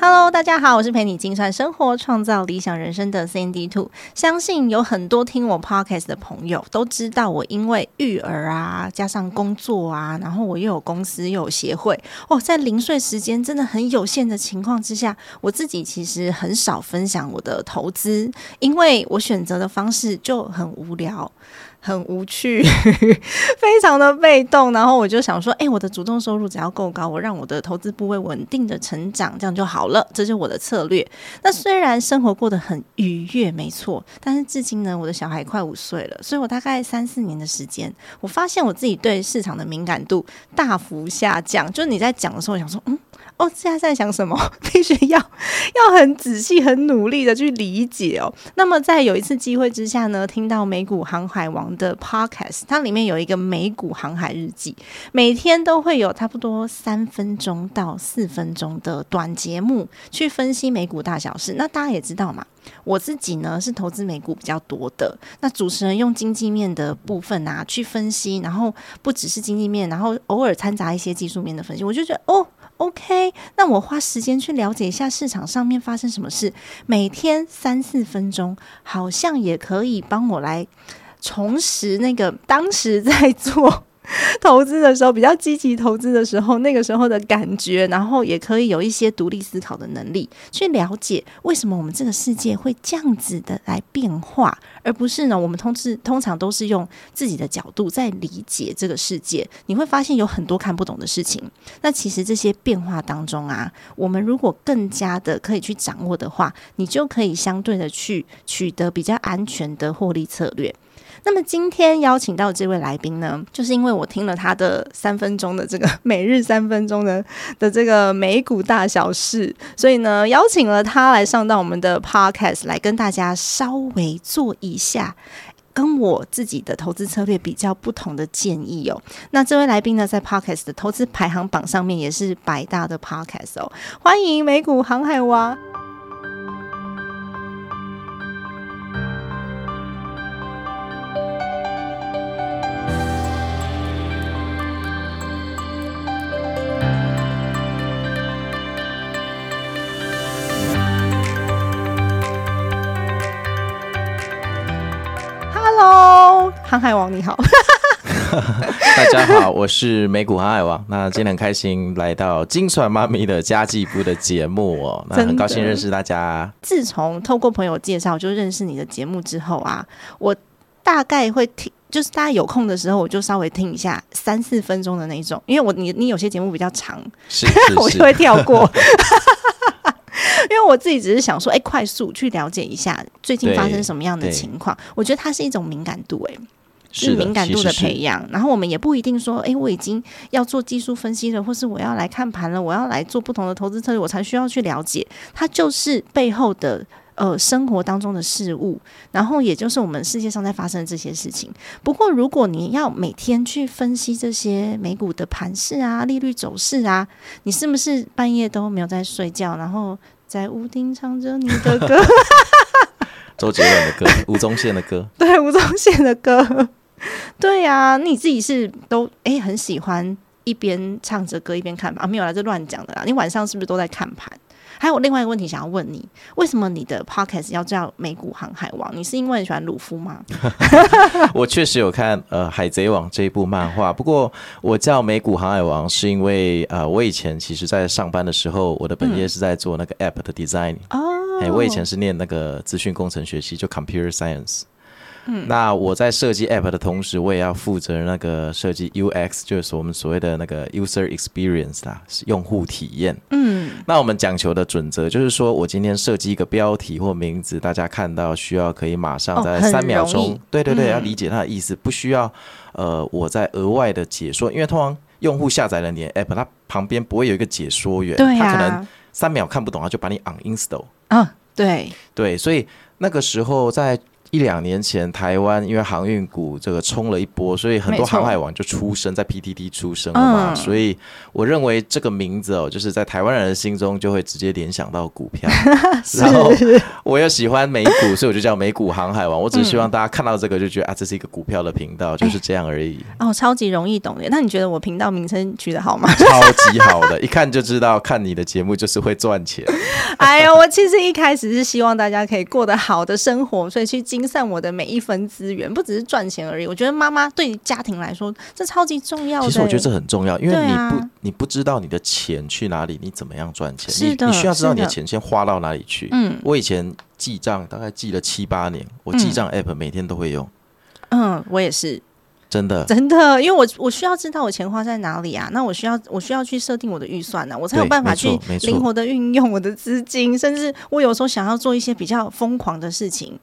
Hello，大家好，我是陪你精算生活、创造理想人生的 Cindy Two。相信有很多听我 Podcast 的朋友都知道，我因为育儿啊，加上工作啊，然后我又有公司又有协会哦，在零碎时间真的很有限的情况之下，我自己其实很少分享我的投资，因为我选择的方式就很无聊。很无趣，非常的被动，然后我就想说，哎，我的主动收入只要够高，我让我的投资部位稳定的成长，这样就好了，这就是我的策略。那虽然生活过得很愉悦，没错，但是至今呢，我的小孩快五岁了，所以我大概三四年的时间，我发现我自己对市场的敏感度大幅下降。就是你在讲的时候，我想说，嗯。哦，现在在想什么？必须要要很仔细、很努力的去理解哦。那么在有一次机会之下呢，听到美股航海王的 podcast，它里面有一个美股航海日记，每天都会有差不多三分钟到四分钟的短节目去分析美股大小事。那大家也知道嘛，我自己呢是投资美股比较多的。那主持人用经济面的部分啊去分析，然后不只是经济面，然后偶尔掺杂一些技术面的分析，我就觉得哦。OK，那我花时间去了解一下市场上面发生什么事，每天三四分钟，好像也可以帮我来重拾那个当时在做。投资的时候比较积极，投资的时候那个时候的感觉，然后也可以有一些独立思考的能力，去了解为什么我们这个世界会这样子的来变化，而不是呢？我们通知通常都是用自己的角度在理解这个世界，你会发现有很多看不懂的事情。那其实这些变化当中啊，我们如果更加的可以去掌握的话，你就可以相对的去取得比较安全的获利策略。那么今天邀请到这位来宾呢，就是因为我听了他的三分钟的这个每日三分钟的的这个美股大小事，所以呢，邀请了他来上到我们的 podcast 来跟大家稍微做一下跟我自己的投资策略比较不同的建议哦。那这位来宾呢，在 podcast 的投资排行榜上面也是百大的 podcast 哦，欢迎美股航海王。航海王你好，大家好，我是美股航海王。那今天很开心来到精算妈咪的家计部的节目哦，那很高兴认识大家。自从透过朋友介绍就认识你的节目之后啊，我大概会听，就是大家有空的时候我就稍微听一下三四分钟的那种，因为我你你有些节目比较长，是 我就会跳过。因为我自己只是想说，哎，快速去了解一下最近发生什么样的情况。我觉得它是一种敏感度，哎，是敏感度的培养。然后我们也不一定说，哎，我已经要做技术分析了，或是我要来看盘了，我要来做不同的投资策略，我才需要去了解它就是背后的呃生活当中的事物，然后也就是我们世界上在发生的这些事情。不过，如果你要每天去分析这些美股的盘势啊、利率走势啊，你是不是半夜都没有在睡觉？然后在屋顶唱着你的歌，周杰伦的歌，吴宗宪的歌，对，吴宗宪的歌，对呀，你自己是都哎很喜欢一边唱着歌一边看盘啊？没有啦，这乱讲的啦。你晚上是不是都在看盘？还有另外一个问题想要问你，为什么你的 podcast 要叫美股航海王？你是因为喜欢鲁夫吗？我确实有看呃海贼王这一部漫画，不过我叫美股航海王是因为呃我以前其实在上班的时候，我的本业是在做那个 app 的 design 哦，哎，我以前是念那个资讯工程学系，就 computer science。那我在设计 App 的同时，我也要负责那个设计 UX，就是我们所谓的那个 User Experience 啦，用户体验。嗯，那我们讲求的准则就是说，我今天设计一个标题或名字，大家看到需要可以马上在三秒钟，对对对，要理解它的意思，不需要呃我在额外的解说，因为通常。用户下载了你的 app，它旁边不会有一个解说员，对他可能啊，三秒看不懂，他就把你 uninstall。嗯，对，对，所以那个时候在一两年前，台湾因为航运股这个冲了一波，所以很多航海王就出生在 PTT 出生了嘛。嗯所以我认为这个名字哦，就是在台湾人的心中就会直接联想到股票。然后我又喜欢美股，所以我就叫美股航海王。我只是希望大家看到这个就觉得啊，这是一个股票的频道，就是这样而已。哦，超级容易懂的。那你觉得我频道名称取得好吗？超级好的，一看就知道看你的节目就是会赚钱。哎呦，我其实一开始是希望大家可以过得好的生活，所以去精算我的每一分资源，不只是赚钱而已。我觉得妈妈对家庭来说，这超级重要的。其实我觉得这很重要，因为你不、你不知道你的钱去哪里，你怎么样赚钱？你你需要知道你的钱先花到哪里去。嗯我以前记账大概记了七八年，我记账 app 每天都会用，嗯，我也是真的。真的，因为我我需要知道我钱花在哪里啊，那我需要我需要去设定我的预算呢、我才有办法去灵活的运用我的资金，甚至我有时候想要做一些比较疯狂的事情。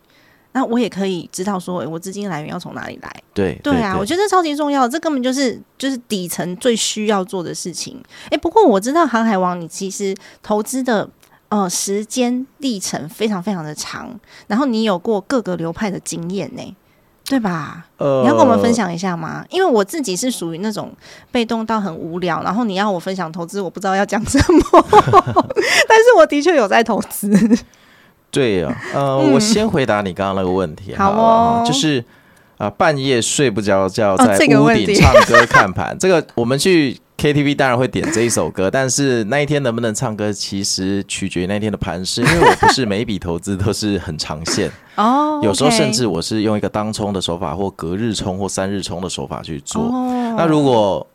那我也可以知道说，诶我资金来源要从哪里来。对对啊，我觉得这超级重要，这根本就是就是底层最需要做的事情。诶，不过我知道航海王你其实投资的呃时间历程非常非常的长，然后你有过各个流派的经验呢，对吧？呃你要跟我们分。享一下吗？因为我自己是属于那种被动到很无聊，然后你要我分享投资，我不知道要讲什么，但是我的确有在投资。对啊，呃，嗯。我先回答你刚刚那个问题好就是啊、半夜睡不着觉，哦在屋顶唱歌看盘。这个我们去 KTV 当然会点这一首歌，但是那一天能不能唱歌，其实取决于那天的盘势，因为我不是每一笔投资都是很长线，哦有时候甚至我是用一个当冲的手法，或隔日冲或三日冲的手法去做。哦。那如果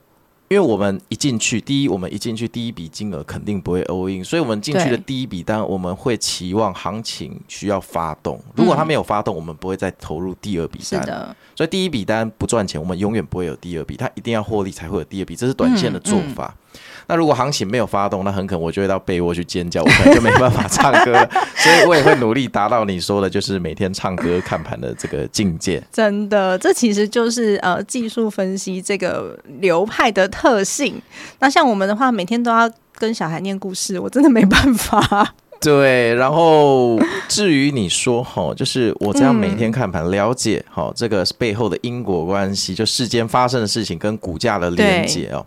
因为我们一进去，第一，我们一进去第一笔金额肯定不会 all in，所以我们进去的第一笔单，我们会期望行情需要发动。如果它没有发动，我们不会再投入第二笔单。是的，所以第一笔单不赚钱，我们永远不会有第二笔，它一定要获利才会有第二笔，这是短线的做法。那如果行情没有发动，那很可能我就会到被窝去尖叫，我可能就没办法唱歌了。所以我也会努力达到你说的，就是每天唱歌看盘的这个境界。真的，这其实就是呃技术分析这个流派的特性。那像我们的话，每天都要跟小孩念故事，我真的没办法。对，然后至于你说哈，就是我这样每天看盘，了解哈这个背后的因果关系，就世间发生的事情跟股价的连接哦。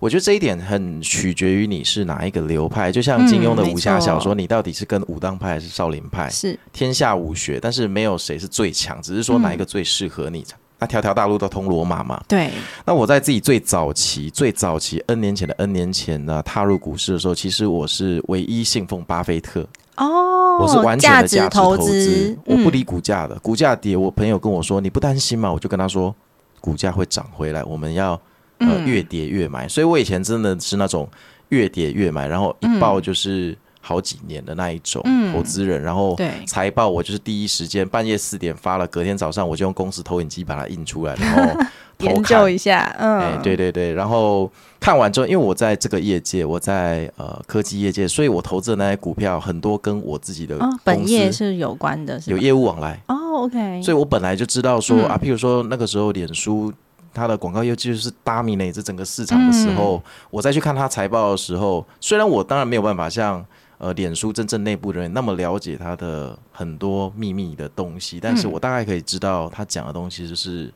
我觉得这一点很取决于你是哪一个流派，就像金庸的嗯武侠小说，你到底是跟武当派还是少林派？是，天下武学，但是没有谁是最强，只是说哪一个最适合你。那条条大路都通罗马嘛，对，那我在自己最早期、最早期 N 年前的 N 年前呢，踏入股市的时候，其实我是唯一信奉巴菲特，哦，我是完全的价值投资资，，我不嗯理股价的。股价跌，我朋友跟我说你不担心吗？我就跟他说，股价会涨回来，我们要呃嗯。越跌越买。所以我以前真的是那种越跌越买，然后一报就是好几年的那一种嗯。投资人，然后对。财报我就是第一时间半夜四点发了，隔天早上我就用公司投影机把它印出来，然后 偷研究一下，嗯，哎、对对对，然后看完之后，因为我在这个业界，我在呃科技业界，所以我投资的那些股票很多跟我自己的哦，本业是有关的，是有吗业务往来，哦，OK，所以我本来就知道说、嗯。啊，譬如说那个时候脸书。它的广告业绩就是 dominate 这整个市场的时候，嗯我再去看它财报的时候，虽然我当然没有办法像呃脸书真正内部人员那么了解它的很多秘密的东西，但是嗯我大概可以知道他讲的东西就是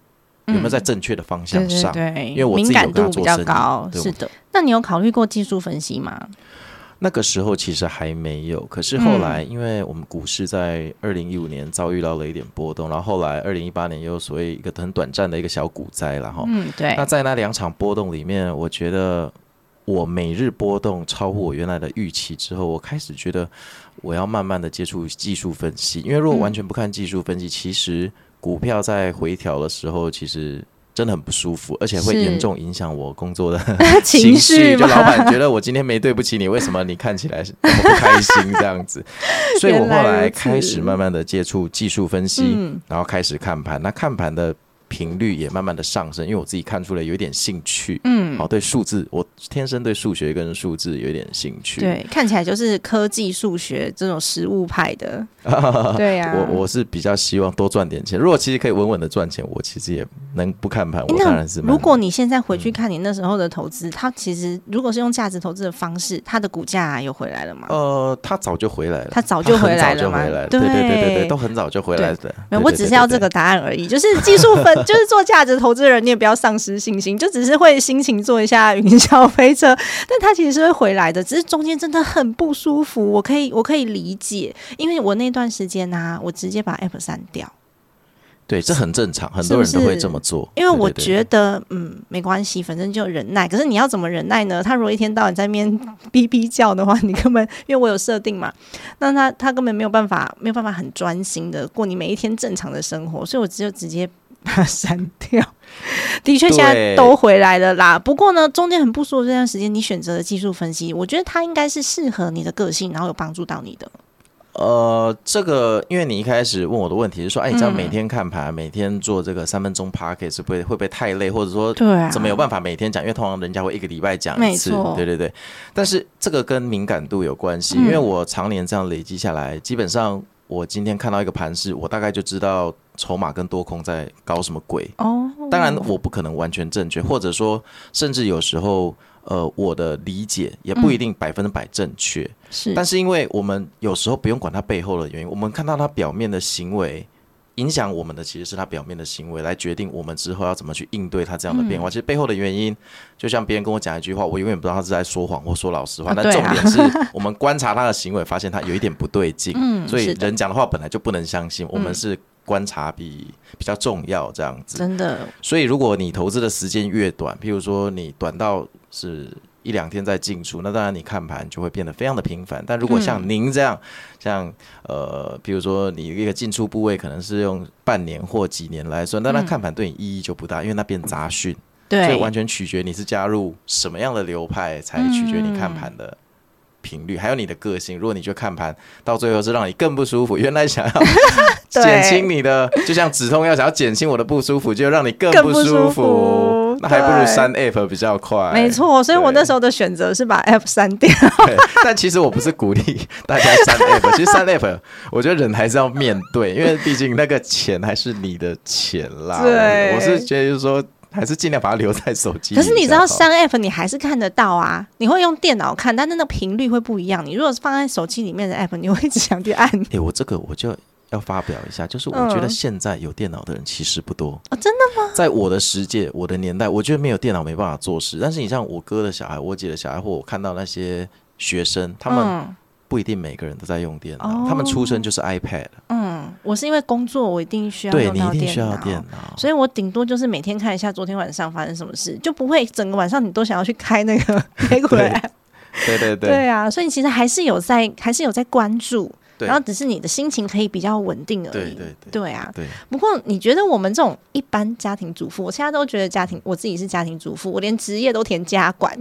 有没有在正确的方向对上。对对，因为我自己有敏感度比较高，是的。那你有考虑过技术分析吗？那个时候其实还没有，可是后来因为我们股市在二零一五年遭遇到了一点波动，然后后来二零一八年又所谓一个很短暂的一个小股灾了哈。嗯，对那，在那两场波动里面，我觉得我每日波动超乎我原来的预期之后，我开始觉得我要慢慢的接触技术分析，因为如果完全不看技术分析，其实股票在回调的时候，其实。真的很不舒服，而且会严重影响我工作的 情绪就老板觉得我今天没对不起你，为什么你看起来是那么不开心这样子？所以我后来开始慢慢的接触技术分析，嗯然后开始看盘。那看盘的频率也慢慢的上升，因为我自己看出来有一点兴趣。嗯好，对数字，我天生对数学跟数字有一点兴趣。对，看起来就是科技数学这种实物派的，对呀、我我是比较希望多赚点钱。如果其实可以稳稳的赚钱，我其实也能不看盘，我当然是。如果你现在回去看你那时候的投资，它其实如果是用价值投资的方式，它的股价又回来了吗？呃，它早就回来了，它早就回来了对对对对，都很早就回来的。没有，我只是要这个答案而已。就是技术分，就是做价值投资的人，你也不要丧失信心，就只是会心情做一下云霄飞车，但它其实是会回来的。只是中间真的很不舒服，我可以我可以理解，因为我那段时间呢，我直接把 app 删掉。对，这很正常，很多人都会这么做。因为我觉得，嗯，没关系，反正就忍耐。可是你要怎么忍耐呢？他如果一天到晚在面哔哔叫的话，你根本因为我有设定嘛，那他他根本没有办法，没有办法很专心的过你每一天正常的生活。所以我只有直接把它删掉。的确，现在都回来了啦。不过呢，中间很不舒服这段时间，你选择的技术分析，我觉得它应该是适合你的个性，然后有帮助到你的。呃，这个因为你一开始问我的问题是说，哎，你这样每天看盘，每天做这个三分钟 p a r k e t 是不会会不会太累，或者说对怎么有办法每天讲？因为通常人家会一个礼拜讲一次，对对对。但是这个跟敏感度有关系，因为我常年这样累积下来，基本上我今天看到一个盘势，我大概就知道筹码跟多空在搞什么鬼。哦，当然我不可能完全正确，或者说甚至有时候。呃，我的理解也不一定百分之百正确，是，但是因为我们有时候不用管它背后的原因，我们看到它表面的行为，影响我们的其实是他表面的行为，来决定我们之后要怎么去应对他这样的变化。其实背后的原因，就像别人跟我讲一句话，我永远不知道他是在说谎或说老实话，但重点是我们观察他的行为，发现他有一点不对劲，嗯，所以人讲的话本来就不能相信，我们是观察比比较重要这样子，真的。所以如果你投资的时间越短，譬如说你短到是一两天再进出，那当然你看盘就会变得非常的频繁。但如果像您这样，像呃，比如说你一个进出部位可能是用半年或几年来算，那那看盘对你意义就不大，因为那变杂讯，对，所以完全取决你是加入什么样的流派，才取决你看盘的。频率还有你的个性，如果你去看盘，到最后是让你更不舒服。原来想要 减轻你的，就像止痛药，想要减轻我的不舒服，就让你更不舒服，那还不如删 app 比较快。没错，所以我那时候的选择是把 app 删掉。但其实我不是鼓励大家删 app，其实删 app，我觉得人还是要面对，因为毕竟那个钱还是你的钱啦。对，我是觉得就是说。还是尽量把它留在手机。可是你知道删 app 你还是看得到啊，你会用电脑看，但是那频率会不一样。你如果是放在手机里面的 app，你会一直想去按。哎，我这个我就要发表一下，就是我觉得现在有电脑的人其实不多啊，真的吗？在我的世界，我的年代，我觉得没有电脑没办法做事。但是你像我哥的小孩、我姐的小孩，或我看到那些学生，他们。不一定每个人都在用电脑，他们出生就是 iPad。嗯，我是因为工作，我一定需要对你一定需要电脑，所以我顶多就是每天看一下昨天晚上发生什么事，就不会整个晚上你都想要去开那个 美股 app。对对对，对啊，所以其实还是有在，还是有在关注。然后只是你的心情可以比较稳定而已。对对对，对啊。对。不过你觉得我们这种一般家庭主妇，我现在都觉得家庭，我自己是家庭主妇，我连职业都填家管。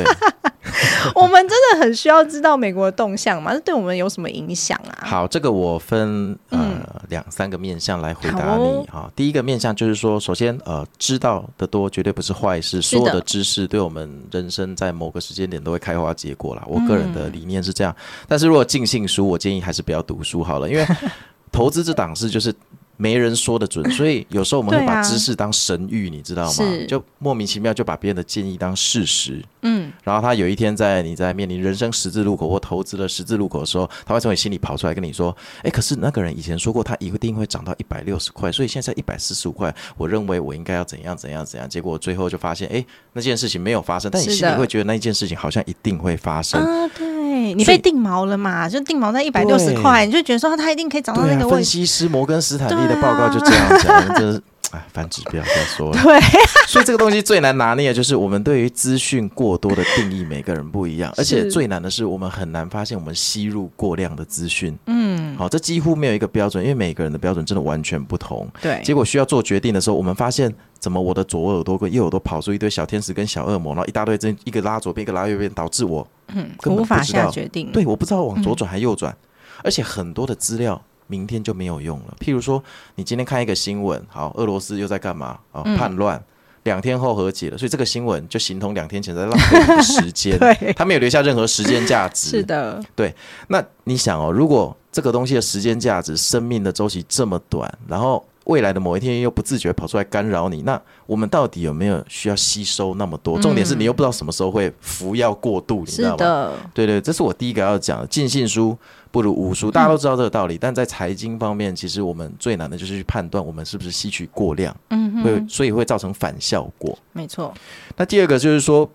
我们真的很需要知道美国的动向吗？这对我们有什么影响啊？好，这个我分呃两三个面向来回答你哈。第一个面向就是说，首先呃，知道的多绝对不是坏事，所有的知识对我们人生在某个时间点都会开花结果啦。我个人的理念是这样。但是如果尽信书，我建议还是不要读书好了，因为 投资这档事就是。没人说的准，所以有时候我们会把知识当神谕，你知道吗？就莫名其妙就把别人的建议当事实。嗯，然后他有一天在你在面临人生十字路口或投资的十字路口的时候，他会从你心里跑出来跟你说：“哎，可是那个人以前说过，他一定会涨到一百六十块，所以现在一百四十五块，我认为我应该要怎样怎样怎样。”结果最后就发现，哎，那件事情没有发生，但你心里会觉得那一件事情好像一定会发生。啊，对你被定锚了嘛？就定锚在一百六十块，你就觉得说他一定可以涨到那个位。分析师摩根斯坦利。的报告就这样讲，真是哎，反指标再说了。对，所以这个东西最难拿捏的就是我们对于资讯过多的定义，每个人不一样，而且最难的是我们很难发现我们吸入过量的资讯。嗯，好，这几乎没有一个标准，因为每个人的标准真的完全不同。对，结果需要做决定的时候，我们发现怎么我的左耳朵跟右耳朵跑出一堆小天使跟小恶魔，然后一大堆针，一个拉左边，一个拉右边，导致我嗯无法下决定。对，我不知道往左转还右转，而且很多的资料。明天就没有用了。譬如说，你今天看一个新闻，好，俄罗斯又在干嘛？啊，叛乱，两天后和解了，所以这个新闻就形同两天前在浪费你的时间，对，他没有留下任何时间价值。是的，对。那你想哦，如果这个东西的时间价值、生命的周期这么短，然后未来的某一天又不自觉跑出来干扰你，那我们到底有没有需要吸收那么多？重点是你又不知道什么时候会服药过度，你知道吗？对对，这是我第一个要讲的，尽信书不如无书，大家都知道这个道理。但在财经方面，其实我们最难的就是去判断我们是不是吸取过量，嗯，会所以会造成反效果。没错。那第二个就是说。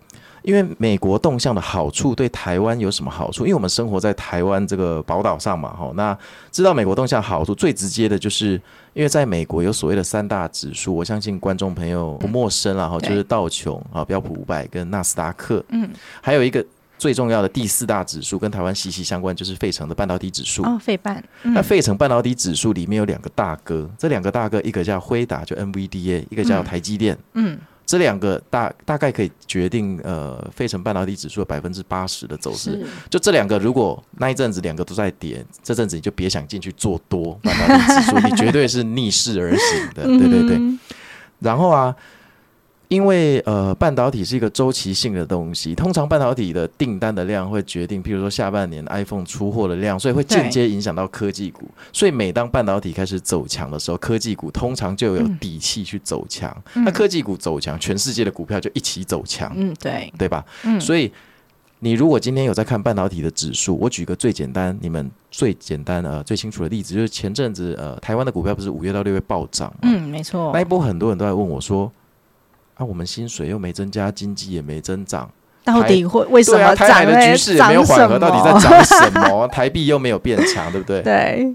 因为美国动向的好处对台湾有什么好处？因为我们生活在台湾这个宝岛上嘛，哈，那知道美国动向好处最直接的就是，因为在美国有所谓的三大指数，我相信观众朋友不陌生了哈，就是道琼啊、标普五百跟纳斯达克，嗯，还有一个最重要的第四大指数跟台湾息息相关，就是费城的半导体指数哦，费半。那费城半导体指数里面有两个大哥，这两个大哥一个叫辉达，就 NVDA，一个叫台积电，嗯。这两个大大概可以决定呃，费城半导体指数百分之八十的走势。就这两个，如果那一阵子两个都在跌，这阵子你就别想进去做多半导体指数，你绝对是逆势而行的。对对对。然后啊。因为呃，半导体是一个周期性的东西，通常半导体的订单的量会决定，譬如说下半年 iPhone 出货的量，所以会间接影响到科技股。所以每当半导体开始走强的时候，科技股通常就有底气去走强。那科技股走强，全世界的股票就一起走强。嗯，对，对吧？嗯，所以你如果今天有在看半导体的指数，我举个最简单、你们最简单呃最清楚的例子，就是前阵子呃台湾的股票不是五月到六月暴涨嗯，没错。那一波很多人都在问我说。啊，我们薪水又没增加，经济也没增长，到底会为什么？台海的局势也没有缓和，到底在涨什么？台币又没有变强，对不对？对。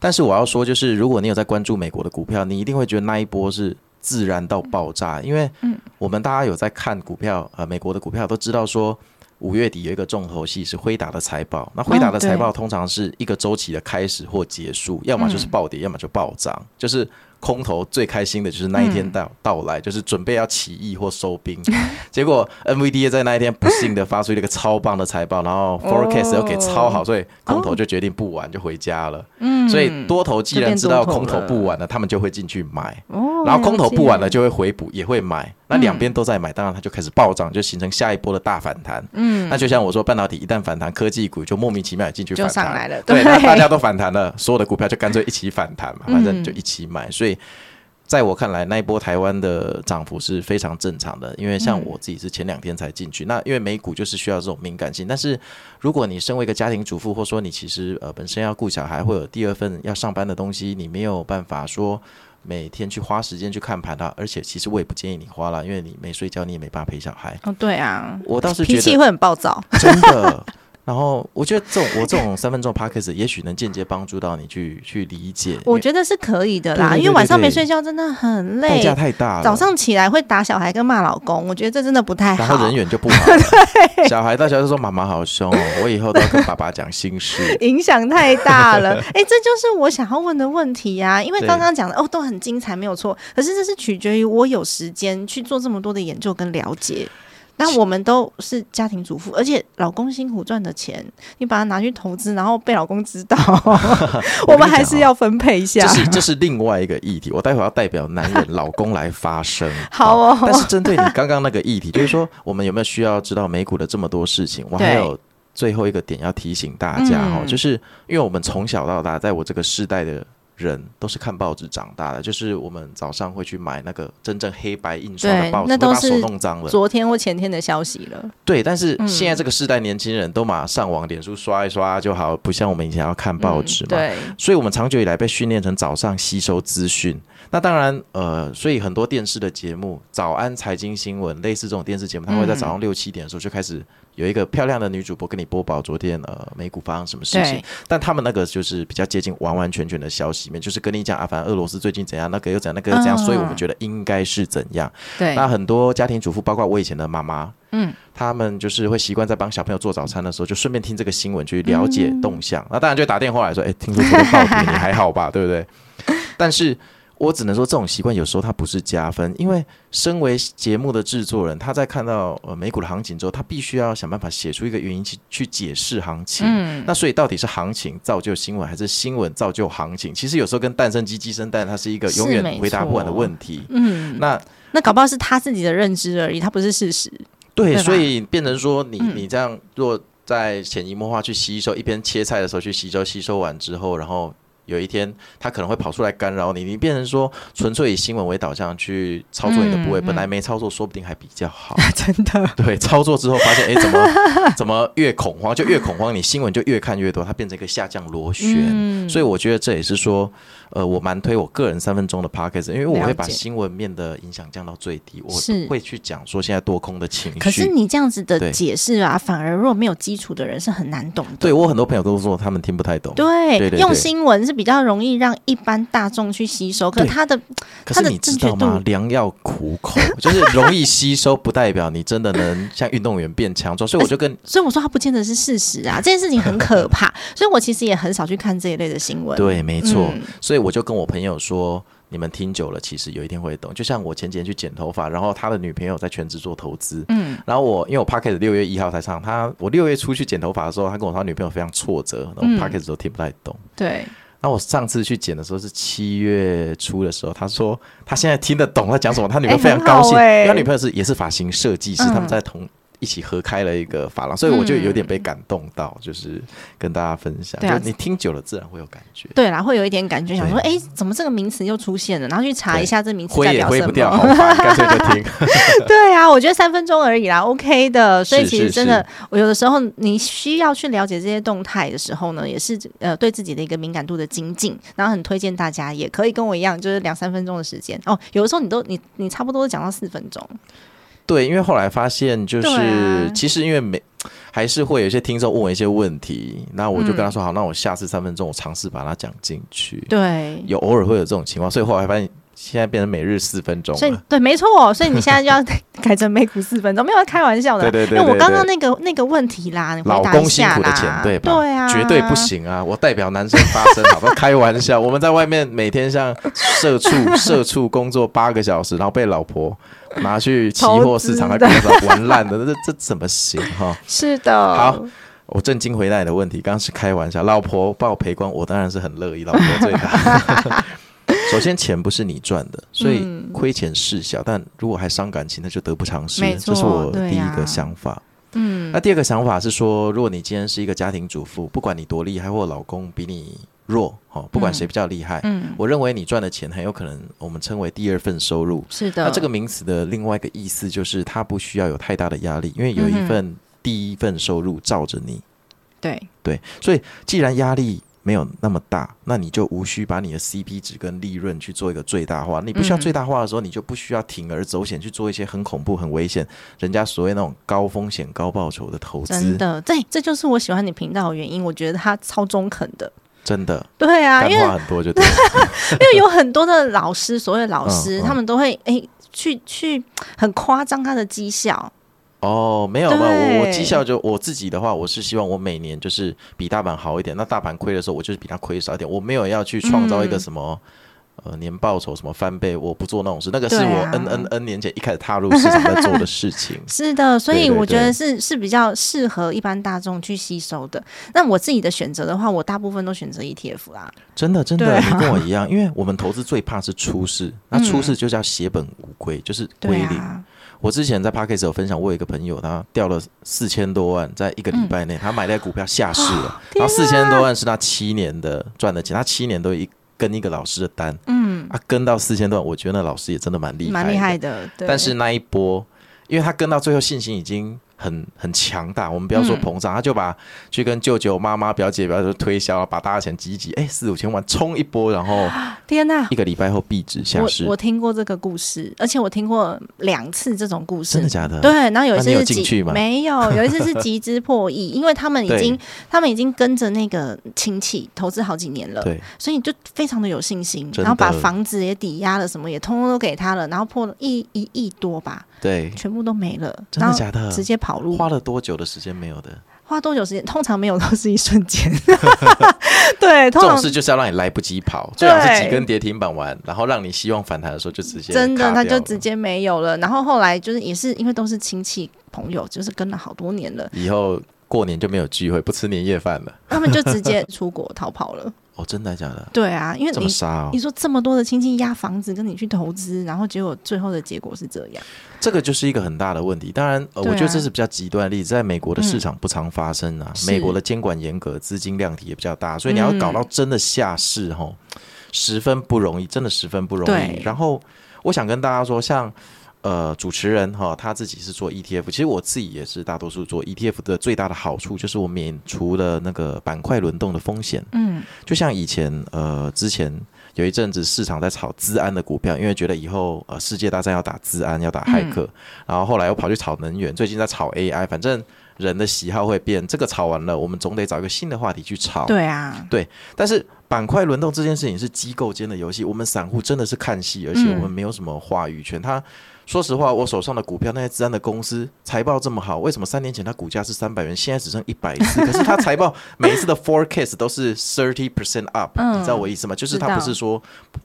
但是我要说，就是如果你有在关注美国的股票，你一定会觉得那一波是自然到爆炸，因为我们大家有在看股票，呃，美国的股票都知道说，五月底有一个重头戏是辉达的财报。那辉达的财报通常是一个周期的开始或结束，要么就是暴跌，要么就暴涨，就是。空头最开心的就是那一天到到来，就是准备要起义或收兵，结果 NVDA 在那一天不幸的发出了一个超棒的财报，然后 forecast 又给超好，所以空头就决定不玩就回家了。嗯，所以多头既然知道空头不玩了，他们就会进去买，哦然后空头不玩了就会回补，也会买。那两边都在买，当然它就开始暴涨，就形成下一波的大反弹。嗯，那就像我说，半导体一旦反弹，科技股就莫名其妙进去反弹了。对，那大家都反弹了，所有的股票就干脆一起反弹嘛，反正就一起买。所以，在我看来，那一波台湾的涨幅是非常正常的。因为像我自己是前两天才进去，那因为美股就是需要这种敏感性。但是，如果你身为一个家庭主妇，或说你其实呃本身要顾小孩，或有第二份要上班的东西，你没有办法说。每天去花时间去看盘的，而且其实我也不建议你花了，因为你没睡觉，你也没办法陪小孩。哦，对啊，我倒是脾气会很暴躁，真的。然后我觉得这种我这种三分钟 p a c k a g e 也许能间接帮助到你去去理解。我觉得是可以的啦，因为晚上没睡觉真的很累，代价太大了。早上起来会打小孩跟骂老公，我觉得这真的不太好。然后人缘就不好。小孩大家就说妈妈好凶，我以后都要跟爸爸讲心事，影响太大了。哎，这就是我想要问的问题呀。因为刚刚讲的哦都很精彩，没有错。可是这是取决于我有时间去做这么多的研究跟了解。那我们都是家庭主妇，而且老公辛苦赚的钱，你把它拿去投资，然后被老公知道，我们还是要分配一下。这是这是另外一个议题，我待会要代表男人老公来发声。好哦。但是针对你刚刚那个议题，就是说我们有没有需要知道美股的这么多事情？我还有最后一个点要提醒大家哈，就是因为我们从小到大，在我这个世代的。人都是看报纸长大的，就是我们早上会去买那个真正黑白印刷的报纸，那都是弄脏了。昨天或前天的消息了。对，但是现在这个时代，年轻人都马上网脸书刷一刷就好，不像我们以前要看报纸嘛。对，所以我们长久以来被训练成早上吸收资讯。那当然，呃，所以很多电视的节目，早安财经新闻，类似这种电视节目，它会在早上六七点的时候就开始。有一个漂亮的女主播跟你播报昨天呃美股发生什么事情，但他们那个就是比较接近完完全全的消息面，就是跟你讲啊，反正俄罗斯最近怎样，那个又怎样，那个又怎样，所以我们觉得应该是怎样。对，那很多家庭主妇，包括我以前的妈妈，嗯，他们就是会习惯在帮小朋友做早餐的时候，就顺便听这个新闻去了解动向。那当然就打电话来说，哎，听说昨天暴跌，你还好吧？对不对？但是。我只能说，这种习惯有时候它不是加分，因为身为节目的制作人，他在看到呃美股的行情之后，他必须要想办法写出一个原因去去解释行情。嗯，那所以到底是行情造就新闻，还是新闻造就行情？其实有时候跟蛋生鸡，鸡生蛋，它是一个永远回答不完的问题。嗯，那那搞不好是他自己的认知而已，它不是事实。对，所以变成说，你你这样若在潜移默化去吸收，一边切菜的时候去吸收，吸收完之后，然后。有一天他可能会跑出来干扰你，你变成说纯粹以新闻为导向去操作你的部位，本来没操作说不定还比较好。真的，对，操作之后发现，哎，怎么 怎么越恐慌就越恐慌，你新闻就越看越多，它变成一个下降螺旋。所以我觉得这也是说。呃，我蛮推我个人三分钟的 podcast，因为我会把新闻面的影响降到最低，我会去讲说现在多空的情绪。可是你这样子的解释啊，反而如果没有基础的人是很难懂的。对我很多朋友都说他们听不太懂。对，用新闻是比较容易让一般大众去吸收，可他的可是你知道吗？良药苦口，就是容易吸收，不代表你真的能像运动员变强壮。所以我就跟所以我说他不见得是事实啊，这件事情很可怕。所以我其实也很少去看这一类的新闻。对，没错。所以。我就跟我朋友说，你们听久了，其实有一天会懂。就像我前几天去剪头发，然后他的女朋友在全职做投资，嗯，然后我因为我 p a c k e t 六月一号才上，他我六月初去剪头发的时候，他跟我说他女朋友非常挫折，然后 p a c k e t 都听不太懂。对，那我上次去剪的时候是七月初的时候，他说他现在听得懂他讲什么，他女朋友非常高兴，因为他女朋友是也是发型设计师，他们在同。一起合开了一个发廊，所以我就有点被感动到，就是跟大家分享。对啊，你听久了自然会有感觉。对啦，会有一点感觉，想说，哎，怎么这个名词又出现了？然后去查一下这名词代表什么。干脆就听。对啊，我觉得三分钟而已啦，OK 的。所以其实真的，我有的时候你需要去了解这些动态的时候呢，也是呃对自己的一个敏感度的精进。然后很推荐大家也可以跟我一样，就是两三分钟的时间哦。有的时候你都你你差不多讲到四分钟。对，因为后来发现，就是其实因为每还是会有一些听众问我一些问题，那我就跟他说好，那我下次三分钟我尝试把它讲进去。对，有偶尔会有这种情况，所以后来发现现在变成每日四分钟。所以对，没错，所以你现在就要 改成每股四分钟，没有开玩笑的。对对对，因为我刚刚那个那个问题啦，老公辛苦的钱对吧？对啊，绝对不行啊！我代表男生发声，好吧？开玩笑，我们在外面每天像社畜 社畜工作八个小时，然后被老婆。拿去期货市场还多少玩烂的，这这怎么行哈？是的。好，我正经回答你的问题，刚刚是开玩笑。老婆帮我赔光，我当然是很乐意。老婆最大。首先，钱不是你赚的，所以亏钱事小。但如果还伤感情，那就得不偿失。这是我第一个想法。嗯。那第二个想法是说，如果你今天是一个家庭主妇，不管你多厉害，或老公比你。弱哦，不管谁比较厉害，嗯，我认为你赚的钱很有可能我们称为第二份收入。是的，那这个名词的另外一个意思就是，它不需要有太大的压力，因为有一份第一份收入罩着你。对对，所以既然压力没有那么大，那你就无需把你的 CP 值跟利润去做一个最大化。你不需要最大化的时候，你就不需要铤而走险去做一些很恐怖、很危险、人家所谓那种高风险高报酬的投资。真的，对，这就是我喜欢你频道的原因。我觉得他超中肯的。真的，对啊，因为很多就对，因为有很多的老师，所谓老师，他们都会哎去去很夸张他的绩效。哦，没有没有，我我绩效就我自己的话，我是希望我每年就是比大盘好一点。那大盘亏的时候，我就是比它亏少一点。我没有要去创造一个什么。呃，年报酬什么翻倍，我不做那种事，那个是我 N N N 年前一开始踏入市场在做的事情。是的，所以我觉得是是比较适合一般大众去吸收的。那我自己的选择的话，我大部分都选择 ETF 啦。真的，真的，你跟我一样，因为我们投资最怕是出事，那出事就叫血本无归，就是归零。我之前在 p a r k e s 有分享，我有一个朋友，他掉了四千多万，在一个礼拜内，他买的股票下市了，然后四千多万是他七年的赚的钱，他七年都一。跟一个老师的单，嗯，啊，跟到四千多万，我觉得那老师也真的蛮厉害，蛮厉害的。但是那一波，因为他跟到最后信心已经。很很强大，我们不要说膨胀，他就把去跟舅舅、妈妈、表姐、表姐推销，把大家钱挤挤，哎，四五千万冲一波，然后天哪，一个礼拜后壁纸下市。我听过这个故事，而且我听过两次这种故事，真的假的？对，然后有一次是集没有，有一次是集资破亿，因为他们已经他们已经跟着那个亲戚投资好几年了，对，所以就非常的有信心，然后把房子也抵押了，什么也通通都给他了，然后破了一一亿多吧。对，全部都没了，真的假的？直接跑路，花了多久的时间没有的？花多久时间？通常没有，都是一瞬间。对，这种事就是要让你来不及跑，最好是几根跌停板完，然后让你希望反弹的时候就直接真的，他就直接没有了。然后后来就是也是因为都是亲戚朋友，就是跟了好多年了，以后过年就没有聚会，不吃年夜饭了，他们就直接出国逃跑了。哦，真的假的？对啊，因为这么杀哦你说这么多的亲戚压房子跟你去投资，然后结果最后的结果是这样。这个就是一个很大的问题。当然，呃，对啊我觉得这是比较极端的例子，在美国的市场不常发生啊。是美国的监管严格，资金量体也比较大，所以你要搞到真的下市吼，十分不容易，真的十分不容对易。然后，我想跟大家说，像。呃，主持人哈，他自己是做 ETF，其实我自己也是大多数做 ETF 的最大的好处就是我免除了那个板块轮动的风险。嗯，就像以前呃，之前有一阵子市场在炒资安的股票，因为觉得以后呃世界大战要打资安，要打骇客，然后后来又跑去炒能源，最近在炒 AI，反正人的喜好会变，这个炒完了，我们总得找一个新的话题去炒。对啊，对但是板块轮动这件事情是机构间的游戏，我们散户真的是看戏，而且我们没有什么话语权。他说实话，我手上的股票那些治安的公司财报这么好，为什么三年前它股价是三百元，现在只剩一百四？可是它财报每一次的 forecast 都是 thirty percent up，、嗯你知道我意思吗？就是它不是说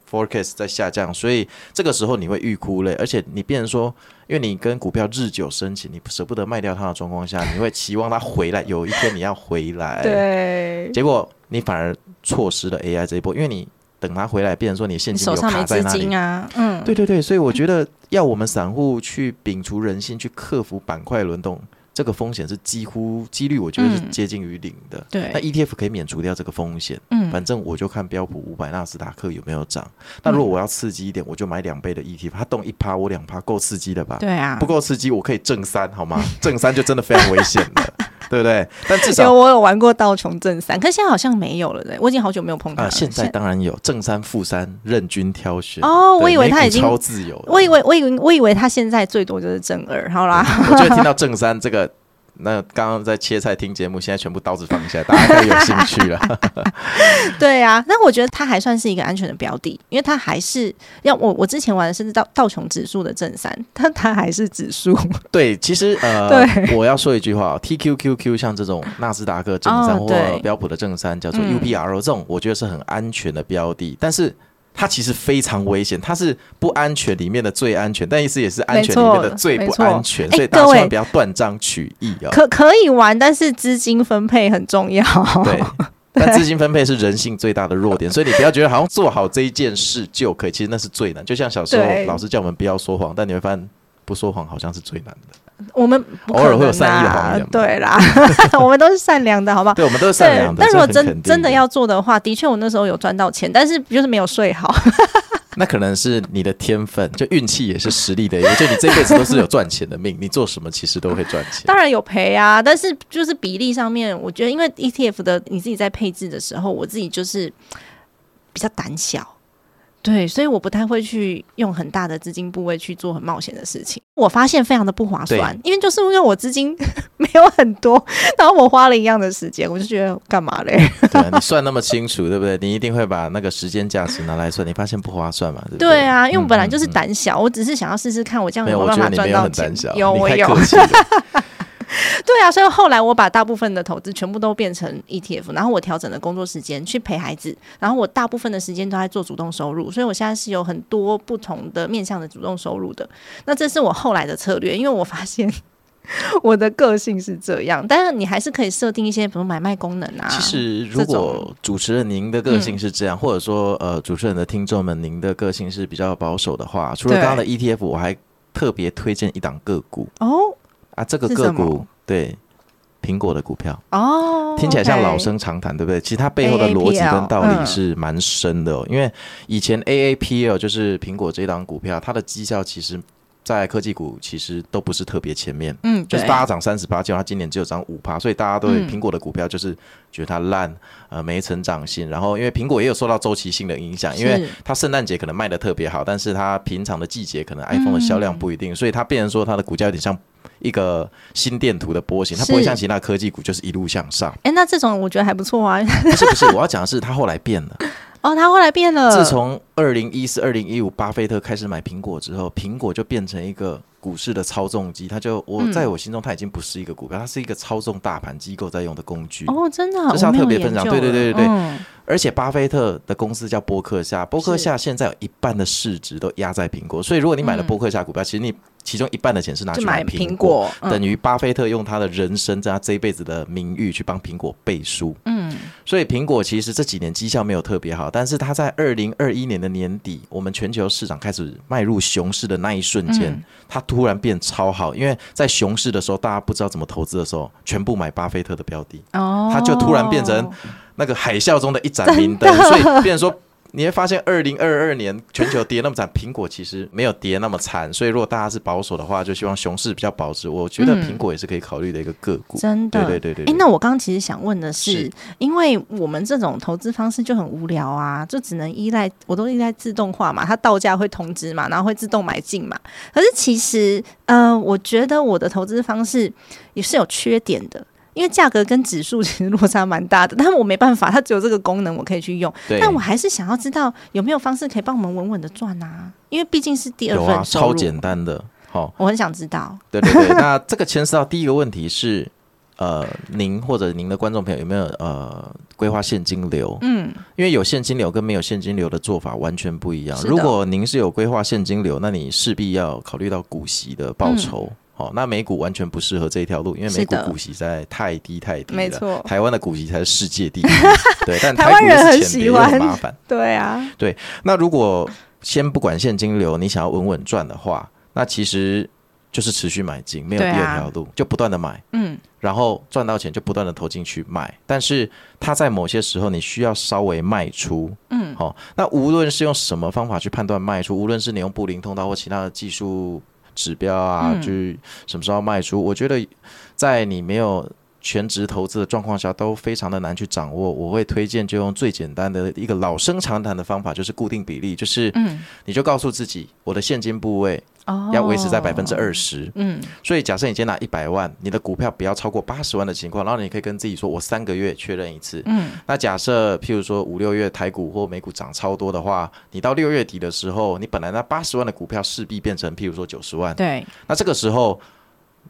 forecast 在下降，所以这个时候你会欲哭泪，而且你变成说。因为你跟股票日久生情，你舍不得卖掉它的状况下，你会期望它回来，有一天你要回来。对，结果你反而错失了 AI 这一波，因为你等它回来，变成说你现金流手上没资卡在那里。金啊，嗯，对对对，所以我觉得要我们散户去摒除人性，去克服板块轮动，这个风险是几乎几率，我觉得是嗯接近于零的。对那 ETF 可以免除掉这个风险，嗯，反正我就看标普五百、纳斯达克有没有涨。那如果我要刺激一点，我就买两倍的 ETF，它动一趴，我两趴够刺激了吧？对啊，不够刺激，我可以正三，好吗？正三就真的非常危险了，对不对？但至有少我有玩过道琼正三，可是现在好像没有了，对，我已经好久没有碰到啊、了。现在当然有正三、负三，任君挑选。哦我以为他已经超自由了。我以为我以为我以为他现在最多就是正二，好啦，我觉得听到正三这个，那刚刚在切菜听节目，现在全部刀子放下，大家都有兴趣了。对啊，那我觉得它还算是一个安全的标的，因为它还是要我我之前玩的是道道琼指数的正三，但它还是指数，对，其实呃 对，我要说一句话，TQQQ 像这种纳斯达克正三或标普的正三，叫做嗯 UPRO 这种，我觉得是很安全的标的，但是。它其实非常危险，它是不安全里面的最安全，但意思也是安全里面的最不安全，所以大家不要断章取义啊。可可以玩，但是资金分配很重要。对，但资金分配是人性最大的弱点，所以你不要觉得好像做好这一件事就可以，其实那是最难。就像小时候老师叫我们不要说谎，但你会发现不说谎好像是最难的。我们偶尔会有善意的谎啦言对啦，我们都是善良的，好不好？对，我们都是善良的。但如果真真的要做的话，的确我那时候有赚到钱，但是就是没有睡好。那可能是你的天分，就运气也是实力的一个，就你这辈子都是有赚钱的命，你做什么其实都会赚钱。当然有赔啊，但是就是比例上面，我觉得因为 ETF 的你自己在配置的时候，我自己就是比较胆小。对，所以我不太会去用很大的资金部位去做很冒险的事情。我发现非常的不划算，因为就是因为我资金 没有很多，然后我花了一样的时间，我就觉得干嘛嘞？对啊，你算那么清楚，对不对？你一定会把那个时间价值拿来算，你发现不划算嘛？对不对？对啊，因为我本来就是嗯嗯嗯胆小，我只是想要试试看，我这样有，没我觉得你没有办法赚到胆小，。有，我有。对啊，所以后来我把大部分的投资全部都变成 ETF，然后我调整了工作时间去陪孩子，然后我大部分的时间都在做主动收入，所以我现在是有很多不同的面向的主动收入的。那这是我后来的策略，因为我发现 我的个性是这样，但是你还是可以设定一些，比如买卖功能啊。其实，如果主持人您的个性是这样，或者说呃，主持人的听众们您的个性是比较保守的话，除了刚刚的 ETF，我还特别推荐一档个股哦啊，这个个股对苹果的股票，哦，听起来像老生常谈，对不对？其实它背后的逻辑跟道理是蛮深的哦。因为以前 AAPL 就是苹果这档股票，它的绩效其实。在科技股其实都不是特别前面，嗯，就是大家涨三十八，结果它今年只有涨五趴，所以大家对嗯苹果的股票就是觉得它烂，呃，没成长性。然后因为苹果也有受到周期性的影响，因为它圣诞节可能卖的特别好，但是它平常的季节可能 iPhone 的销量不一定，所以它变成说它的股价有点像一个心电图的波形，它不会像其他科技股就是一路向上。哎，那这种我觉得还不错啊。不是不是，我要讲的是它后来变了。哦，它后来变了，自从二零一四、二零一五，巴菲特开始买苹果之后，苹果就变成一个股市的操纵机。它就我嗯。在我心中，它已经不是一个股票，它是一个操纵大盘机构在用的工具。哦，真的，这是要特别分享。对对对对对。嗯。而且巴菲特的公司叫波克夏，波克夏现在有一半的市值都压在苹果，所以如果你买了波克夏股票，其实你其中一半的钱是拿去买苹苹果嗯。等于巴菲特用他的人生、在他这一辈子的名誉去帮苹果背书。嗯。嗯，所以苹果其实这几年绩效没有特别好，但是它在二零二一年的年底，我们全球市场开始迈入熊市的那一瞬间，它突然变超好，因为在熊市的时候，大家不知道怎么投资的时候，全部买巴菲特的标的，哦，它就突然变成那个海啸中的一盏明灯，所以变成说。你会发现，二零二二年全球跌那么惨，苹果其实没有跌那么惨。所以，如果大家是保守的话，就希望熊市比较保值。我觉得苹果也是可以考虑的一个个股。真的，对对对对。哎，那我刚刚其实想问的是，因为我们这种投资方式就很无聊啊，就只能依赖，我都依赖自动化嘛，它到价会通知嘛，然后会自动买进嘛。可是其实，呃，我觉得我的投资方式也是有缺点的。因为价格跟指数其实落差蛮大的，但我没办法，它只有这个功能我可以去用。但我还是想要知道有没有方式可以帮我们稳稳的赚啊？因为毕竟是第二份。超简单的，好，我很想知道。对对对，那这个牵涉到第一个问题是，呃，您或者您的观众朋友有没有呃规划现金流？嗯，因为有现金流跟没有现金流的做法完全不一样。如果您是有规划现金流，那你势必要考虑到股息的报酬。好，那美股完全不适合这一条路，因为美股股息在太低太低了。没错，台湾的股息才是世界第一。对，但台湾人很喜欢麻烦。对啊，对。那如果先不管现金流，你想要稳稳赚的话，那其实就是持续买进，没有第二条路，就不断的买。嗯。然后赚到钱就不断的投进去买，但是它在某些时候你需要稍微卖出。嗯。好，那无论是用什么方法去判断卖出，无论是你用布林通道或其他的技术。指标啊，就是什么时候卖出？我觉得在你没有全职投资的状况下，都非常的难去掌握。我会推荐就用最简单的一个老生常谈的方法，就是固定比例，就是嗯，你就告诉自己，我的现金部位。要维持在百分之二十，嗯，所以假设你今天拿一百万，你的股票不要超过八十万的情况，然后你可以跟自己说，我三个月确认一次，嗯，那假设譬如说五六月台股或美股涨超多的话，你到六月底的时候，你本来那八十万的股票势必变成譬如说九十万，对，那这个时候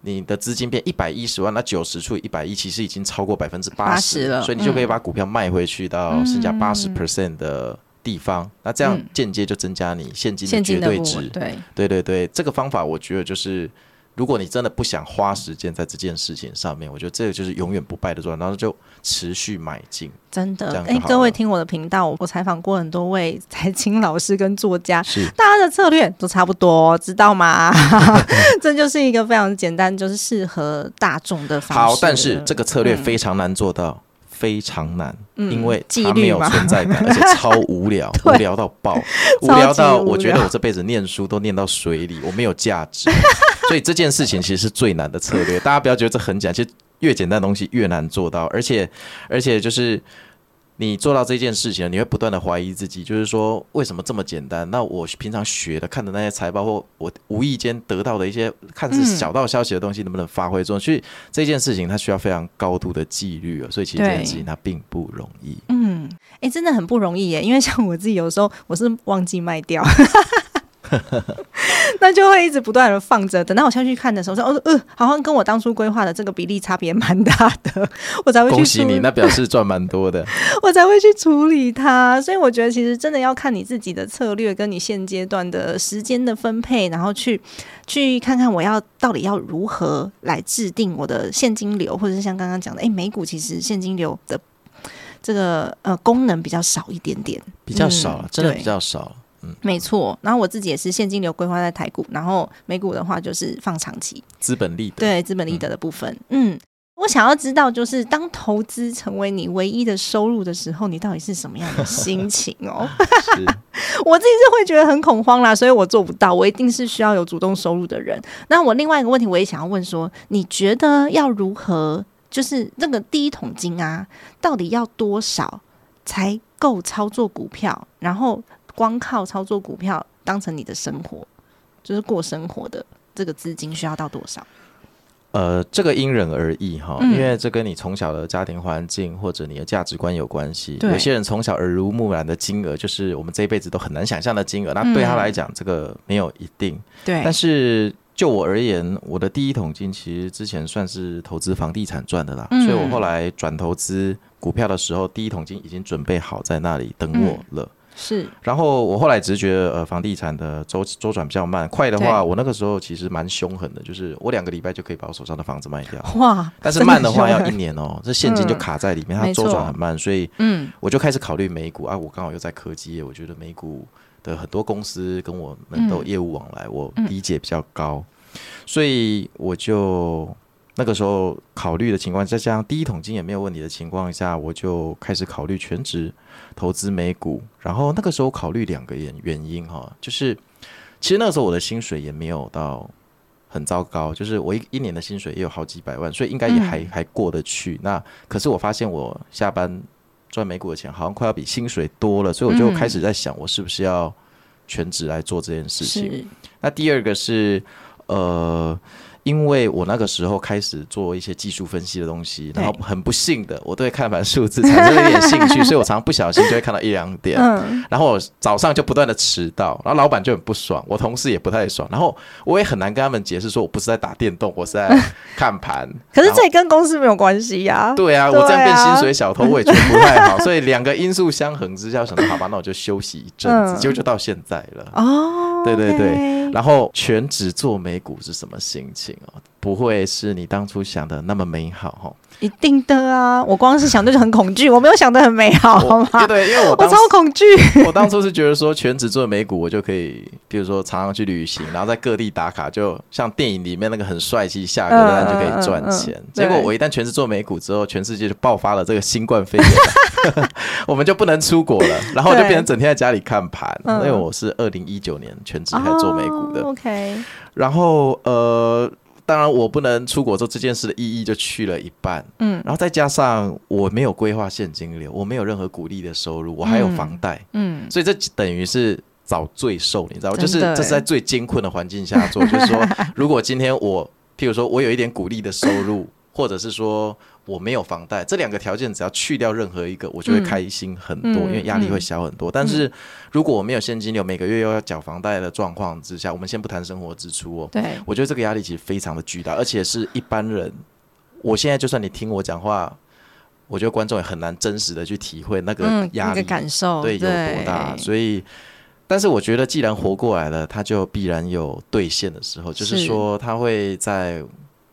你的资金变一百一十万，那九十除以一百一，其实已经超过百分之八十了，所以你就可以把股票卖回去到剩下八十 percent 的。地方，那这样间接就增加你现金的绝对值。对，对对对，这个方法我觉得就是，如果你真的不想花时间在这件事情上面，我觉得这个就是永远不败的状态，然后就持续买进。真的，哎，各位听我的频道，我采访过很多位财经老师跟作家，是大家的策略都差不多，知道吗？这就是一个非常简单，就是适合大众的方式。好，但是这个策略非常难做到。非常难，因为它没有存在感，而且超无聊，无聊到爆，无聊到我觉得我这辈子念书都念到水里，我没有价值。所以这件事情其实是最难的策略。大家不要觉得这很简单，其实越简单的东西越难做到，而且而且就是。你做到这件事情，你会不断的怀疑自己，就是说为什么这么简单？那我平常学的、看的那些财报，或我无意间得到的一些看似小道消息的东西，能不能发挥作用？所以这件事情它需要非常高度的纪律啊，所以其实这件事情它并不容易。嗯，哎，真的很不容易耶，因为像我自己有时候我是忘记卖掉。那就会一直不断的放着，等到我下去看的时候，说哦呃，好像跟我当初规划的这个比例差别蛮大的，我才会去。恭喜你，那表示赚蛮多的。我才会去处理它，所以我觉得其实真的要看你自己的策略，跟你现阶段的时间的分配，然后去去看看我要到底要如何来制定我的现金流，或者是像刚刚讲的，哎，美股其实现金流的这个呃功能比较少一点点，比较少，真的比较少。没错，然后我自己也是现金流规划在台股，然后美股的话就是放长期资本利得，对资本利得的部分。嗯，我想要知道，就是当投资成为你唯一的收入的时候，你到底是什么样的心情哦？我自己是会觉得很恐慌啦，所以我做不到，我一定是需要有主动收入的人。那我另外一个问题，我也想要问说，你觉得要如何，就是那个第一桶金啊，到底要多少才够操作股票？然后。光靠操作股票当成你的生活，就是过生活的这个资金需要到多少？呃，这个因人而异哈，因为这跟你从小的家庭环境或者你的价值观有关系。有些人从小耳濡目染的金额，就是我们这一辈子都很难想象的金额。那对他来讲，这个没有一定。对，但是就我而言，我的第一桶金其实之前算是投资房地产赚的啦，所以我后来转投资股票的时候，第一桶金已经准备好在那里等我了。是。然后我后来只是觉得，呃，房地产的周周转比较慢，快的话，我那个时候其实蛮凶狠的，就是我两个礼拜就可以把我手上的房子卖掉。哇！但是慢的话要一年哦，这现金就卡在里面，它周转很慢，所以嗯，我就开始考虑美股啊。我刚好又在科技业，我觉得美股的很多公司跟我们都业务往来，我理解比较高，所以我就。那个时候考虑的情况，再加上第一桶金也没有问题的情况下，我就开始考虑全职投资美股。然后那个时候考虑两个原原因哈，就是其实那个时候我的薪水也没有到很糟糕，就是我一一年的薪水也有好几百万，所以应该也还还过得去。那可是我发现我下班赚美股的钱好像快要比薪水多了，所以我就开始在想，我是不是要全职来做这件事情？那第二个是呃。因为我那个时候开始做一些技术分析的东西，然后很不幸的，我对看盘数字产生了一点兴趣，所以我常常不小心就会看到一两点，然后我早上就不断的迟到，然后老板就很不爽，我同事也不太爽，然后我也很难跟他们解释说我不是在打电动，我是在看盘。可是这也跟公司没有关系呀。对啊，我这样变薪水小偷，我也觉得不太好，所以两个因素相衡之下，想到好吧，那我就休息一阵子，结果就到现在了。哦，对对对，然后全职做美股是什么心情？不会是你当初想的那么美好哈？一定的啊！我光是想就很恐惧，我没有想的很美好，好吗？对，因为我我超恐惧。我当初是觉得说全职做美股，我就可以，比如说常常去旅行，然后在各地打卡，就像电影里面那个很帅气下个单就可以赚钱。结果我一旦全职做美股之后，全世界就爆发了这个新冠肺炎，我们就不能出国了，然后就变成整天在家里看盘。因为我是二零一九年全职开始做美股的，OK。然后呃。当然，我不能出国做这件事的意义就去了一半。嗯，然后再加上我没有规划现金流，我没有任何鼓励的收入，我还有房贷。嗯，所以这等于是找罪受，你知道吗？就是这是在最艰困的环境下做。就是说，如果今天我，譬如说我有一点鼓励的收入，或者是说。我没有房贷，这两个条件只要去掉任何一个，我就会开心很多，因为压力会小很多。但是如果我没有现金流，每个月又要缴房贷的状况之下，我们先不谈生活支出哦。对，我觉得这个压力其实非常的巨大，而且是一般人。我现在就算你听我讲话，我觉得观众也很难真实的去体会那个压力感受，对，有多大。所以，但是我觉得既然活过来了，他就必然有兑现的时候，就是说他会在。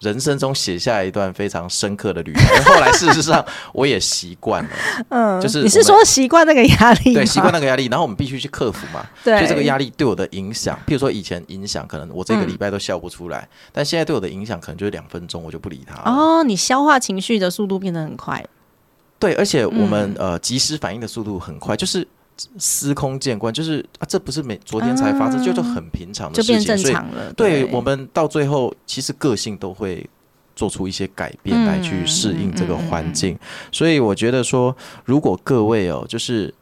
人生中写下一段非常深刻的旅程。后来事实上我也习惯了，嗯，就是你是说习惯那个压力，对，习惯那个压力，然后我们必须去克服嘛。对，就这个压力对我的影响，譬如说以前影响可能我这个礼拜都笑不出来，但现在对我的影响可能就是两分钟我就不理他。哦，你消化情绪的速度变得很快。对，而且我们呃及时反应的速度很快，就是。司空见惯，就是啊，这不是每昨天才发生，就是很平常的事情，所以对我们到最后，其实个性都会做出一些改变来去适应这个环境。所以我觉得说，如果各位哦，就是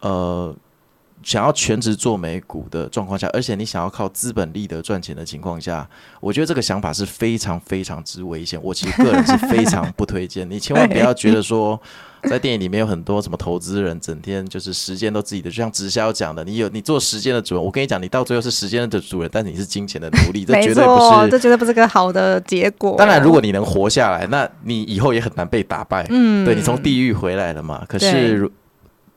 呃。想要全职做美股的状况下，而且你想要靠资本利得赚钱的情况下，我觉得这个想法是非常非常之危险。我其实个人是非常不推荐。你千万不要觉得说，在电影里面有很多什么投资人，整天就是时间都自己的，就像直销讲的，你有你做时间的主人。我跟你讲，你到最后是时间的主人，但是你是金钱的奴隶，这绝对不是，这绝对不是个好的结果。当然，如果你能活下来，那你以后也很难被打败。嗯，对你从地狱回来了嘛？可是。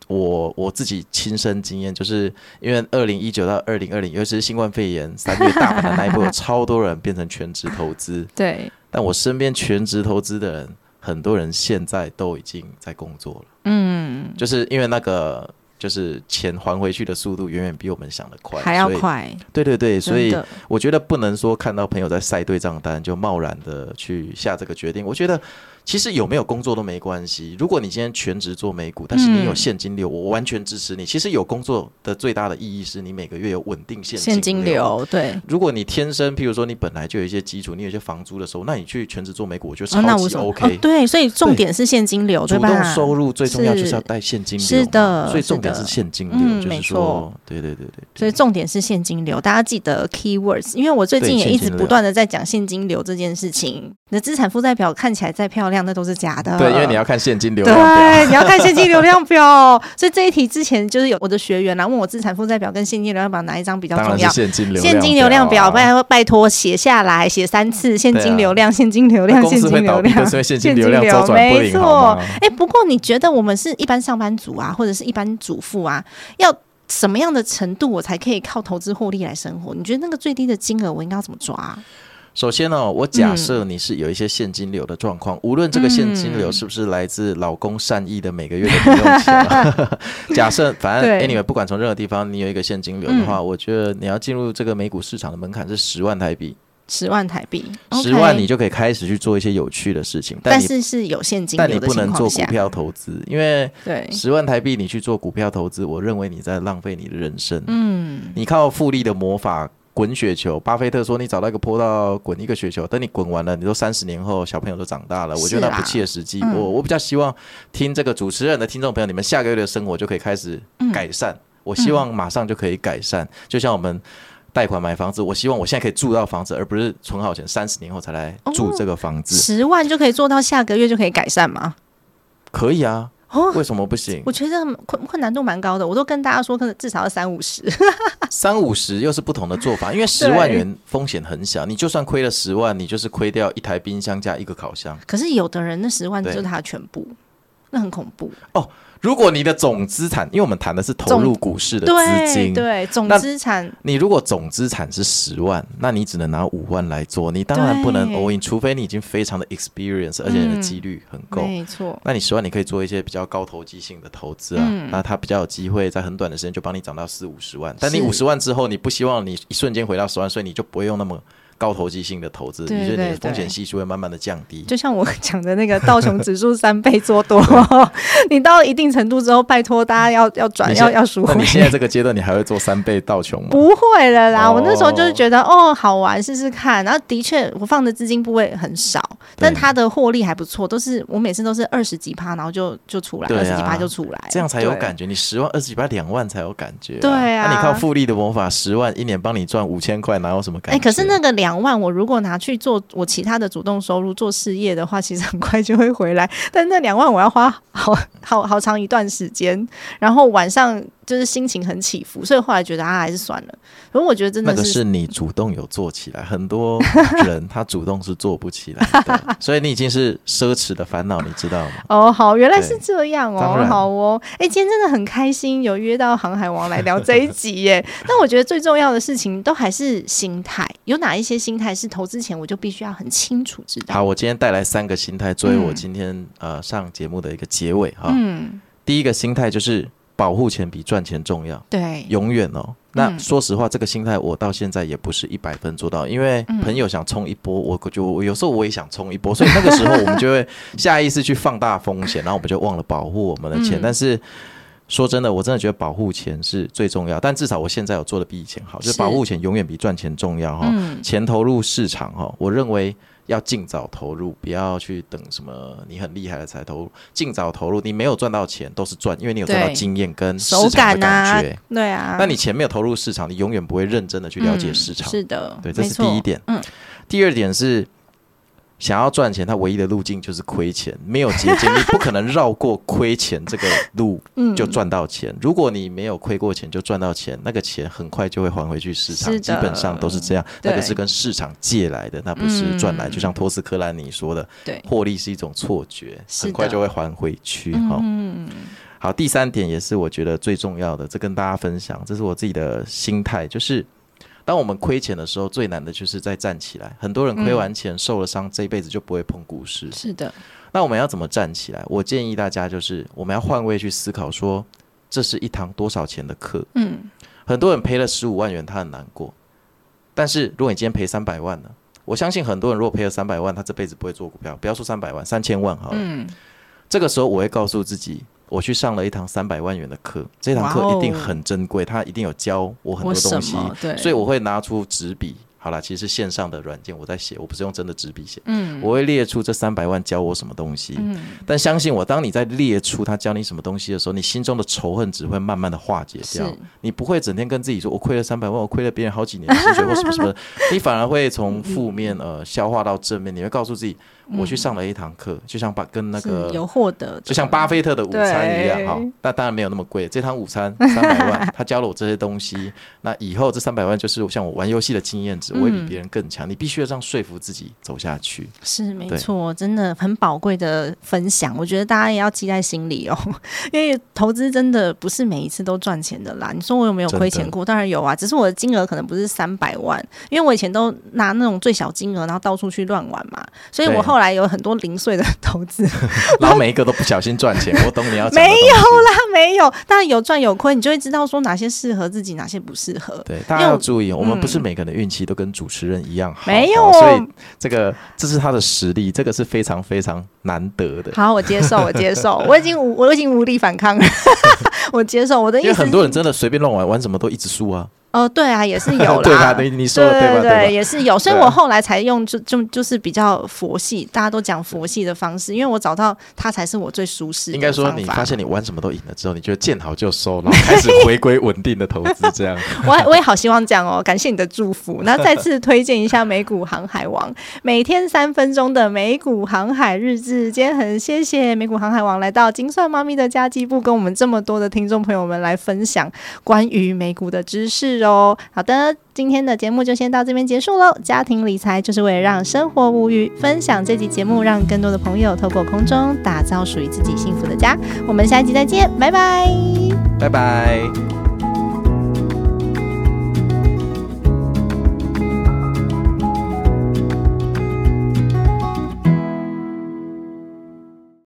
我我自己亲身经验，就是因为二零一九到二零二零，尤其是新冠肺炎三月大盘的那一波，有 超多人变成全职投资。对，但我身边全职投资的人，很多人现在都已经在工作了。嗯，就是因为那个。就是钱还回去的速度远远比我们想的快，还要快。对对对，所以我觉得不能说看到朋友在晒对账单就贸然的去下这个决定。我觉得其实有没有工作都没关系。如果你今天全职做美股，但是你有现金流，我完全支持你。其实有工作的最大的意义是你每个月有稳定现现金流。对，如果你天生，譬如说你本来就有一些基础，你有一些房租的时候，那你去全职做美股，我觉得超级 OK。对，所以重点是现金流，主动收入最重要就是要带现金流。是的，所以重点。是现金流，就是说，对对对对，所以重点是现金流，大家记得 keywords，因为我最近也一直不断的在讲现金流这件事情。你的资产负债表看起来再漂量，那都是假的。对，因为你要看现金流量表。对，你要看现金流量表。所以这一题之前就是有我的学员来问我资产负债表跟现金流量表哪一张比较重要？现金流现金流量表，拜拜托写下来，写三次现金流量，现金流量，现金流量，现金流量没错。哎，不过你觉得我们是一般上班族啊，或者是一般主妇啊，要？什么样的程度我才可以靠投资获利来生活？你觉得那个最低的金额我应该要怎么抓？首先呢，我假设你是有一些现金流的状况，无论这个现金流是不是来自老公善意的每个月的零用钱。假设反正 anyway，不管从任何地方你有一个现金流的话，我觉得你要进入这个美股市场的门槛是十万台币。十万台币，十万你就可以开始去做一些有趣的事情，但是是有现金，但你不能做股票投资，因为对。十万台币你去做股票投资，我认为你在浪费你的人生。嗯，你靠复利的魔法滚雪球，巴菲特说你找到一个坡道滚一个雪球，等你滚完了，你说三十年后小朋友都长大了，我觉得那不切实际。我我比较希望听这个主持人的听众朋友，你们下个月的生活就可以开始改善。我希望马上就可以改善，就像我们。贷款买房子，我希望我现在可以住到房子，而不是存好钱三十年后才来住这个房子。十万就可以做到下个月就可以改善吗？可以啊，哦，为什么不行？我觉得困困难度蛮高的，我都跟大家说，可能至少要三五十。三五十又是不同的做法，因为十万元风险很小，你就算亏了十万，你就是亏掉一台冰箱加一个烤箱。可是有的人那十万就是他全部，那很恐怖哦。如果你的总资产，因为我们谈的是投入股市的资金，对总资产，你如果总资产是十万，那你只能拿五万来做，你当然不能 all in，除非你已经非常的 experience，而且你的几率很够，没错。那你十万你可以做一些比较高投机性的投资啊，那它比较有机会在很短的时间就帮你涨到四五十万，但你五十万之后，你不希望你一瞬间回到十万，所以你就不会用那么。高投机性的投资，你觉得你的风险系数会慢慢的降低？就像我 讲的那个道琼指数三倍做多，你到一定程度之后，拜托大家要要转要要赎回。你现在这个阶段，你还会做三倍道琼吗？不会了啦，我那时候就是觉得哦好玩，试试看。然后的确，我放的资金部位很少，但它的获利还不错，都是我每次都是二十几趴，然后就就出来，二十几趴就出来，这样才有感觉。你十万二十几趴两万才有感觉，对啊。那你靠复利的魔法，十万一年帮你赚五千块，哪有什么感觉？哎，可是那个两。两万，我如果拿去做我其他的主动收入做事业的话，其实很快就会回来。但那两万我要花好好好长一段时间，然后晚上。就是心情很起伏，所以后来觉得啊，还是算了。可是我觉得真的是那个是你主动有做起来，很多 人他主动是做不起来的，所以你已经是奢侈的烦恼，你知道吗？哦，好，原来是这样哦，好哦。哎，今天真的很开心，有约到航海王来聊这一集耶。但我觉得最重要的事情都还是心态，有哪一些心态是投资前我就必须要很清楚知道？好，我今天带来三个心态作为我今天呃上节目的一个结尾哈。嗯，第一个心态就是。保护钱比赚钱重要，对，永远哦。那说实话，这个心态我到现在也不是一百分做到，因为朋友想冲一波，我就有时候我也想冲一波，所以那个时候我们就会下意识去放大风险，然后我们就忘了保护我们的钱。但是说真的，我真的觉得保护钱是最重要。但至少我现在有做的比以前好，就是保护钱永远比赚钱重要哈。钱投入市场哈，我认为。要尽早投入，不要去等什么你很厉害了才投入。尽早投入，你没有赚到钱都是赚，因为你有赚到经验跟手感的感觉。对啊，那你钱没有投入市场，你永远不会认真的去了解市场。是的，对，这是第一点。嗯，第二点是。想要赚钱，他唯一的路径就是亏钱，没有捷径，你不可能绕过亏钱这个路就赚到钱。如果你没有亏过钱就赚到钱，那个钱很快就会还回去市场，基本上都是这样。那个是跟市场借来的，那不是赚来。就像托斯科兰尼说的，对，获利是一种错觉，很快就会还回去。哈，嗯好，第三点也是我觉得最重要的，这跟大家分享，这是我自己的心态，就是。当我们亏钱的时候，最难的就是再站起来。很多人亏完钱受了伤，这一辈子就不会碰股市。是的。那我们要怎么站起来？我建议大家就是我们要换位去思考，说这是一堂多少钱的课。嗯。很多人赔了十五万元，他很难过。但是如果你今天赔三百万呢？我相信很多人如果赔了三百万，他这辈子不会做股票。不要说三百万，三千万好了。嗯。这个时候我会告诉自己。我去上了一堂三百万元的课，这堂课一定很珍贵，他一定有教我很多东西，所以我会拿出纸笔。好了，其实是线上的软件，我在写，我不是用真的纸笔写。嗯，我会列出这三百万教我什么东西。嗯，但相信我，当你在列出他教你什么东西的时候，你心中的仇恨只会慢慢的化解掉。你不会整天跟自己说，我亏了三百万，我亏了别人好几年薪水或什么什么，你 反而会从负面呃消化到正面。你会告诉自己，我去上了一堂课，就像把跟那个有获得，就像巴菲特的午餐一样哈。那当然没有那么贵，这堂午餐 三百万，他教了我这些东西。那以后这三百万就是像我玩游戏的经验值，我会比别人更强。你必须要这样说服自己走下去。是没错，真的很宝贵的分享，我觉得大家也要记在心里哦。因为投资真的不是每一次都赚钱的啦。你说我有没有亏钱过？当然有啊，只是我的金额可能不是三百万，因为我以前都拿那种最小金额，然后到处去乱玩嘛。所以我后来有很多零碎的投资，然后每一个都不小心赚钱。我懂你要没有啦，没有，但有赚有亏，你就会知道说哪些适合自己，哪些不适合。对，大家要注意，我们不是每个人的运气都跟主持人一样好，没有，所以这个这是他的实力，这个是非常非常难得的。好，我接受，我接受，我已经无我已经无力反抗了，我接受我的意思。因为很多人真的随便乱玩，玩什么都一直输啊。哦，对啊，也是有啦。对啊，你你说的对吧？对，也是有，所以我后来才用就就就是比较佛系，大家都讲佛系的方式，因为我找到它才是我最舒适。应该说，你发现你玩什么都赢了之后，你觉得见好就收，然后开始回归稳定的投资，这样。我我也好希望这样哦，感谢你的祝福。那再次推荐一下美股航海王，每天三分钟的美股航海日志。今天很谢谢美股航海王来到金算妈咪的家计部，跟我们这么多的听众朋友们来分享关于美股的知识哦。好的，今天的节目就先到这边结束喽。家庭理财就是为了让生活无虞，分享这集节目，让更多的朋友透过空中打造属于自己幸福的家。我们下一集再见，拜拜，拜拜。